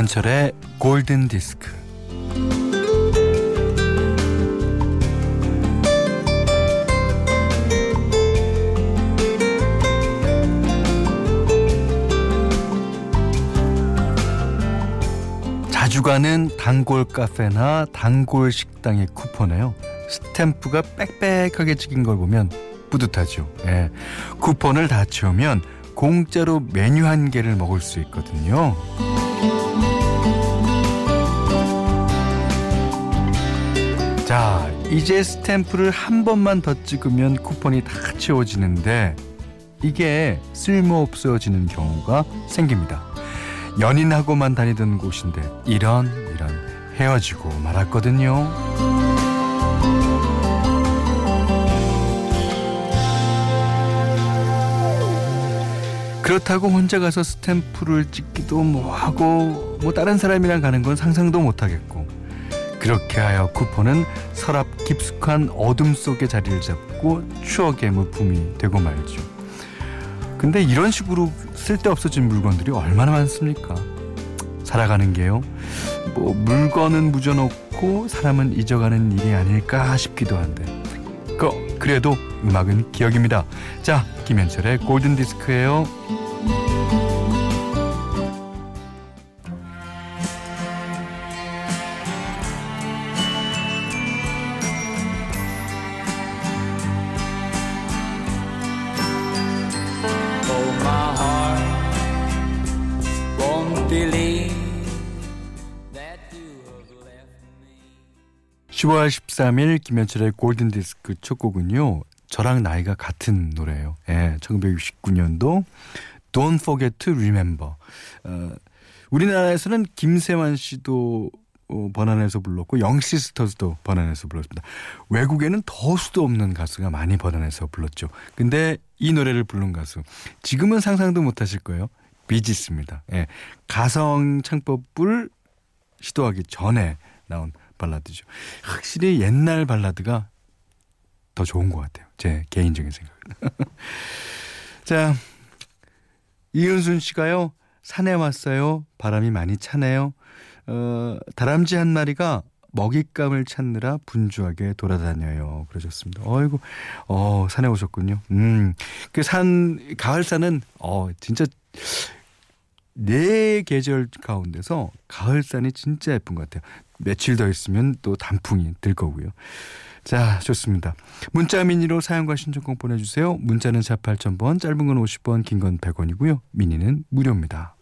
김현철의 골든 디스크. 자주 가는 단골 카페나 단골 식당의 쿠폰에요. 스탬프가 빽빽하게 찍힌 걸 보면 뿌듯하죠. 예. 쿠폰을 다 채우면 공짜로 메뉴 한 개를 먹을 수 있거든요. 이제 스탬프를 한 번만 더 찍으면 쿠폰이 다 채워지는데 이게 쓸모 없어지는 경우가 생깁니다. 연인하고만 다니던 곳인데 이런 이런 헤어지고 말았거든요. 그렇다고 혼자 가서 스탬프를 찍기도 뭐하고 뭐 다른 사람이랑 가는 건 상상도 못하겠고 그렇게 하여 쿠폰은 서랍 깊숙한 어둠 속에 자리를 잡고 추억의 물품이 되고 말죠. 근데 이런 식으로 쓸데없어진 물건들이 얼마나 많습니까? 살아가는 게요. 뭐 물건은 묻어놓고 사람은 잊어가는 일이 아닐까 싶기도 한데. 그 그래도 음악은 기억입니다. 자, 김현철의 골든 디스크예요. 10월 13일 김현철의 골든 디스크 첫 곡은요. 저랑 나이가 같은 노래예요. 예, 1969년도 Don't Forget to Remember. 어, 우리나라에서는 김세환 씨도 어, 번안해서 불렀고 영시스터즈도 번안해서 불렀습니다. 외국에는 더 수도 없는 가수가 많이 번안해서 불렀죠. 근데 이 노래를 부른 가수 지금은 상상도 못하실 거예요. 비지스입니다. 예, 가성 창법을 시도하기 전에 나온 발라드죠. 확실히 옛날 발라드가 더 좋은 것 같아요. 제 개인적인 생각은. 자, 이은순 씨가요. 산에 왔어요. 바람이 많이 차네요. 어, 다람쥐 한 마리가 먹잇감을 찾느라 분주하게 돌아다녀요. 그러셨습니다. 어이구, 어, 산에 오셨군요. 음, 그 산, 가을산은, 어, 진짜, 네 계절 가운데서 가을산이 진짜 예쁜 것 같아요. 며칠 더 있으면 또 단풍이 들 거고요. 자, 좋습니다. 문자 미니로 사용과 신청곡 보내주세요. 문자는 4 8000번, 짧은 건 50원, 긴 건 100원이고요. 미니는 무료입니다.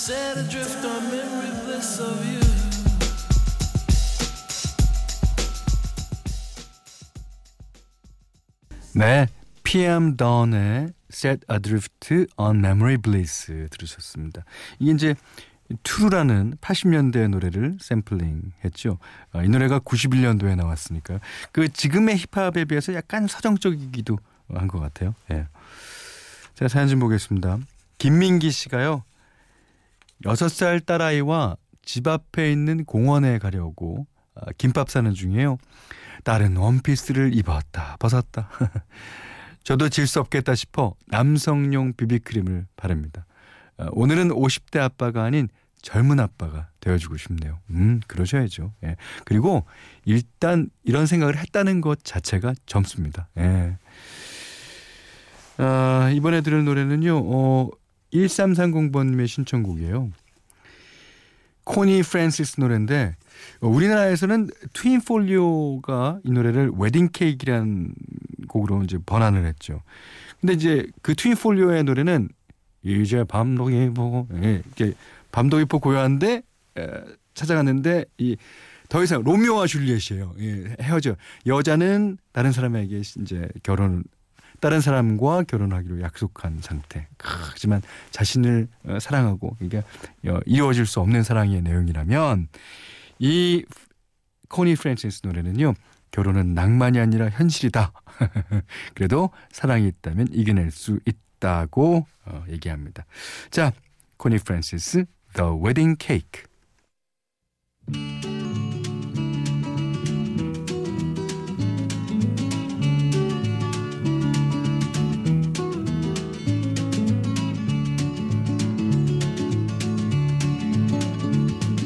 Set adrift on memory bliss of you. 네, PM Dawn의 Set Adrift on Memory Bliss 들으셨습니다. 이게 이제 투루라는 80년대 노래를 샘플링 했죠. 아, 이 노래가 91년도에 나왔으니까요. 그 지금의 힙합에 비해서 약간 서정적이기도 한 것 같아요. 예. 제가 사연 좀 보겠습니다. 김민기 씨가요. 6살 딸아이와 집 앞에 있는 공원에 가려고 아, 김밥 사는 중이에요. 딸은 원피스를 입었다 벗었다. 저도 질 수 없겠다 싶어 남성용 비비크림을 바릅니다. 어, 오늘은 50대 아빠가 아닌 젊은 아빠가 되어주고 싶네요. 음, 그러셔야죠. 예. 그리고 일단 이런 생각을 했다는 것 자체가 젊습니다. 예. 아, 이번에 들을 노래는요, 어, 1330번님의 신청곡이에요. 코니 프랜시스 노래인데 어, 우리나라에서는 트윈 폴리오가 이 노래를 웨딩 케이크라는 곡으로 이제 번안을 했죠. 근데 이제 그 트윈 폴리오의 노래는 이제 밤도 깊고 예, 이렇게 밤도 깊고 고요한데 에, 찾아갔는데 이 더 이상 로미오와 줄리엣이에요. 예, 헤어져 여자는 다른 사람에게 이제 결혼 다른 사람과 결혼하기로 약속한 상태. 하지만 자신을 어, 사랑하고 이게 어, 이루어질 수 없는 사랑의 내용이라면 이 코니 프랜시스 노래는요. 결혼은 낭만이 아니라 현실이다. 그래도 사랑이 있다면 이겨낼 수 있다고 어, 얘기합니다. 자, 코니 프란시스 The Wedding Cake.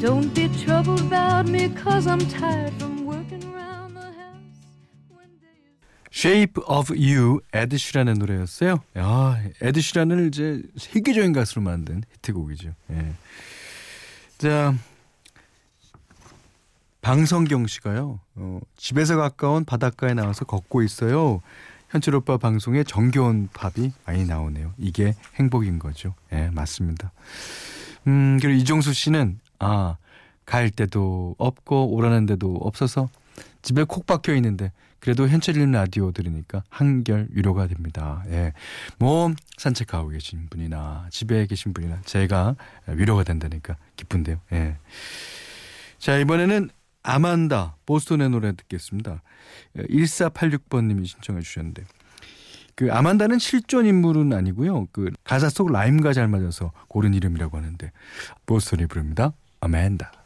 Don't be troubled about me, cause I'm tired from working around the house. Shape of You 에드 시란의 노래였어요. 야, 에드 시란을 이제 세계적인 가수로 만든 히트곡이죠. 예. 자, 방성경 씨가요. 어, 집에서 가까운 바닷가에 나와서 걷고 있어요. 현철 오빠 방송에 정겨운 팝이 많이 나오네요. 이게 행복인 거죠. 예, 맞습니다. 음, 그리고 이종수 씨는 아, 갈 데도 없고 오라는 데도 없어서 집에 콕 박혀 있는데 그래도 현철님 라디오 들으니까 한결 위로가 됩니다. 예. 뭐 산책하고 계신 분이나 집에 계신 분이나 제가 위로가 된다니까 기쁜데요. 예. 자, 이번에는 아만다 보스턴의 노래 듣겠습니다. 1486번 님이 신청해 주셨는데 그 아만다는 실존 인물은 아니고요. 그 가사 속 라임과 잘 맞아서 고른 이름이라고 하는데 보스턴이 부릅니다. 아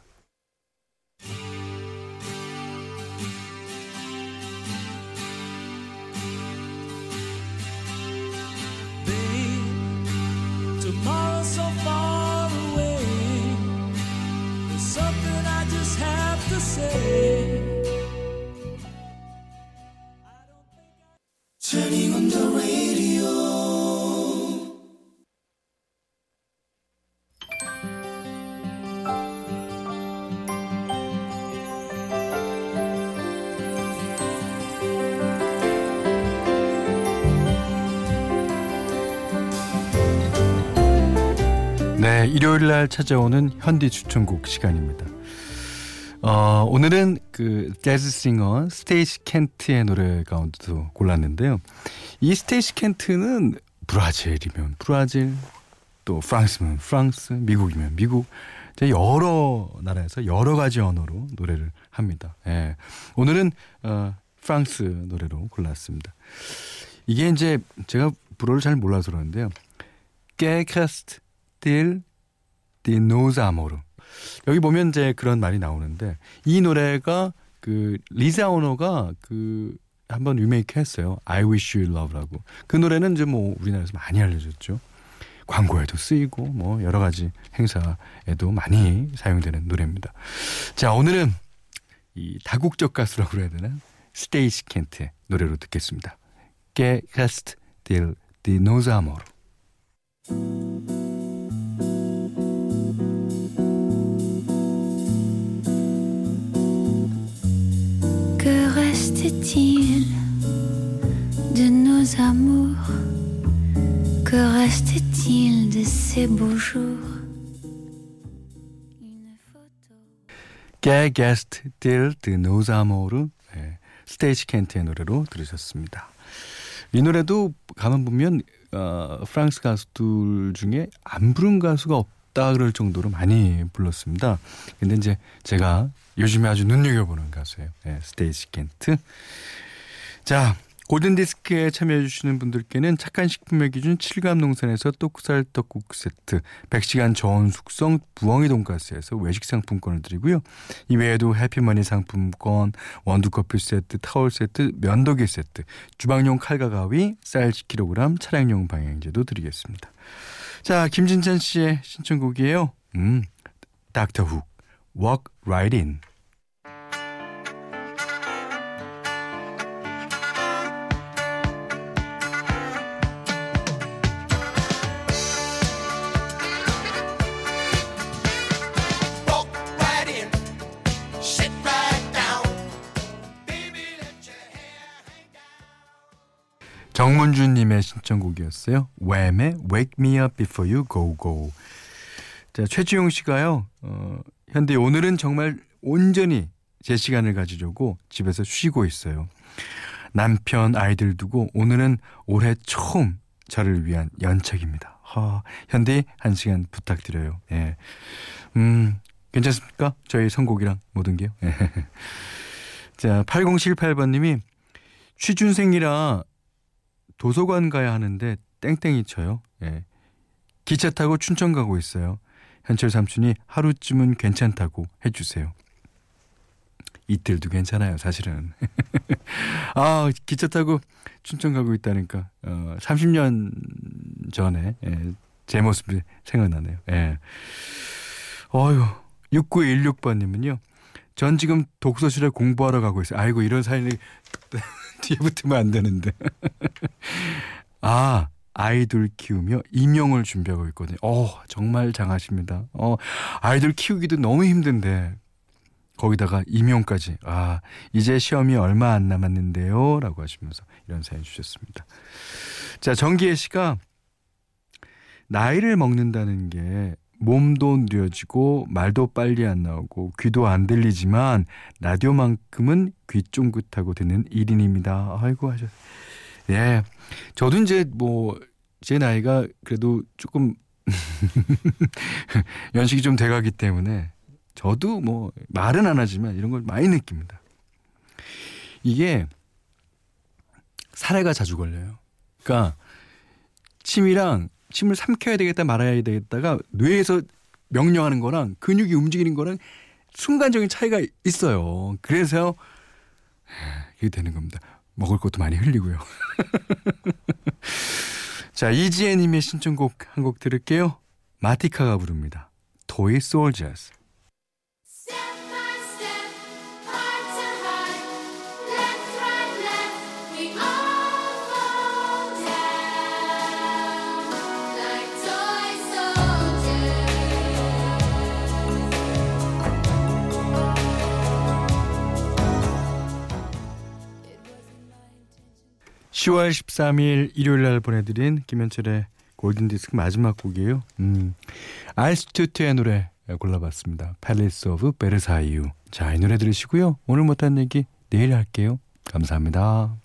네, 일요일 날 찾아오는 현디 추천곡 시간입니다. 어, 오늘은 그 재즈 싱어 스테이시 켄트의 노래 가운데도 골랐는데요. 이 스테이시 켄트는 브라질이면 브라질, 또 프랑스면 프랑스, 미국이면 미국, 여러 나라에서 여러 가지 언어로 노래를 합니다. 예. 오늘은 어, 프랑스 노래로 골랐습니다. 이게 이제 제가 불어를 잘 몰라서 그러는데요. 깨크스트 딜 디노자모르 여기 보면 이제 그런 말이 나오는데 이 노래가 그 리자 오너가 그 한번 리메이크 했어요. I Wish You Love라고. 그 노래는 이제 뭐 우리나라에서 많이 알려졌죠. 광고에도 쓰이고 뭐 여러 가지 행사에도 많이 사용되는 노래입니다. 자, 오늘은 이 다국적 가수라고 그래야 되나? 스테이시 켄트의 노래로 듣겠습니다. Que reste del dinosauro. Reste-t-il de nos amours Que reste-t-il de ces beaux jours reste-t-il de nos amours. 네, 스테이시 켄트의 노래로 들으셨습니다. 이 노래도 가만 보면 어, 프랑스 가수들 중에 안 부른 가수가 없 다 그럴 정도로 많이 불렀습니다. 근데 이제 제가 요즘에 아주 눈여겨보는 가수예요. 네, 스테이시 켄트. 자, 골든디스크에 참여해주시는 분들께는 착한 식품의 기준 칠갑농산에서 떡살 떡국 세트, 100시간 저온 숙성 부엉이 돈가스에서 외식 상품권을 드리고요. 이외에도 해피머니 상품권, 원두커피 세트, 타월 세트, 면도기 세트, 주방용 칼과 가위, 쌀 10kg, 차량용 방향제도 드리겠습니다. 자, 김진찬 씨의 신청곡이에요. 음, 닥터 훅, Walk Right In. 정문주님의 신청곡이었어요. 웸의 Wake Me Up Before You Go Go. 자 최지용 씨가요. 어, 현대 오늘은 정말 온전히 제 시간을 가지려고 집에서 쉬고 있어요. 남편 아이들 두고 오늘은 올해 처음 저를 위한 연착입니다. 하, 현대 한 시간 부탁드려요. 예. 음, 괜찮습니까? 저희 선곡이랑 모든 게요. 예. 자, 8078번님이 취준생이라 도서관 가야 하는데 땡땡이 쳐요. 예. 기차 타고 춘천 가고 있어요. 현철 삼촌이 하루쯤은 괜찮다고 해주세요. 이틀도 괜찮아요, 사실은. 아, 기차 타고 춘천 가고 있다니까. 어, 30년 전에 예, 제 모습이 생각나네요. 예. 어휴, 6916번님은요. 전 지금 독서실에 공부하러 가고 있어요. 아이고, 이런 사연이 뒤에 붙으면 안 되는데. 아, 아이돌 키우며 임용을 준비하고 있거든요. 어, 정말 장하십니다. 어, 아이돌 키우기도 너무 힘든데, 거기다가 임용까지. 아, 이제 시험이 얼마 안 남았는데요. 라고 하시면서 이런 사연 주셨습니다. 자, 정기혜 씨가 나이를 먹는다는 게 몸도 느려지고 말도 빨리 안 나오고 귀도 안 들리지만 라디오만큼은 귀 쫑긋하고 듣는 1인입니다. 아이고 하셨. 예. 저도 이제 뭐 제 나이가 그래도 조금 연식이 좀 돼가기 때문에 저도 뭐 말은 안 하지만 이런 걸 많이 느낍니다. 이게 사례가 자주 걸려요. 그러니까 침이랑 침을 삼켜야 되겠다 말아야 되겠다가 뇌에서 명령하는 거랑 근육이 움직이는 거랑 순간적인 차이가 있어요. 그래서 이게 되는 겁니다. 먹을 것도 많이 흘리고요. 자, 이지혜님의 신청곡 한 곡 들을게요. 마티카가 부릅니다. Soldiers. Step 10월 13일 일요일 날 보내드린 김현철의 골든디스크 마지막 곡이에요. 음, 알스튜트의 노래 골라봤습니다. Palace of Versailles. 자, 이 노래 들으시고요. 오늘 못한 얘기 내일 할게요. 감사합니다.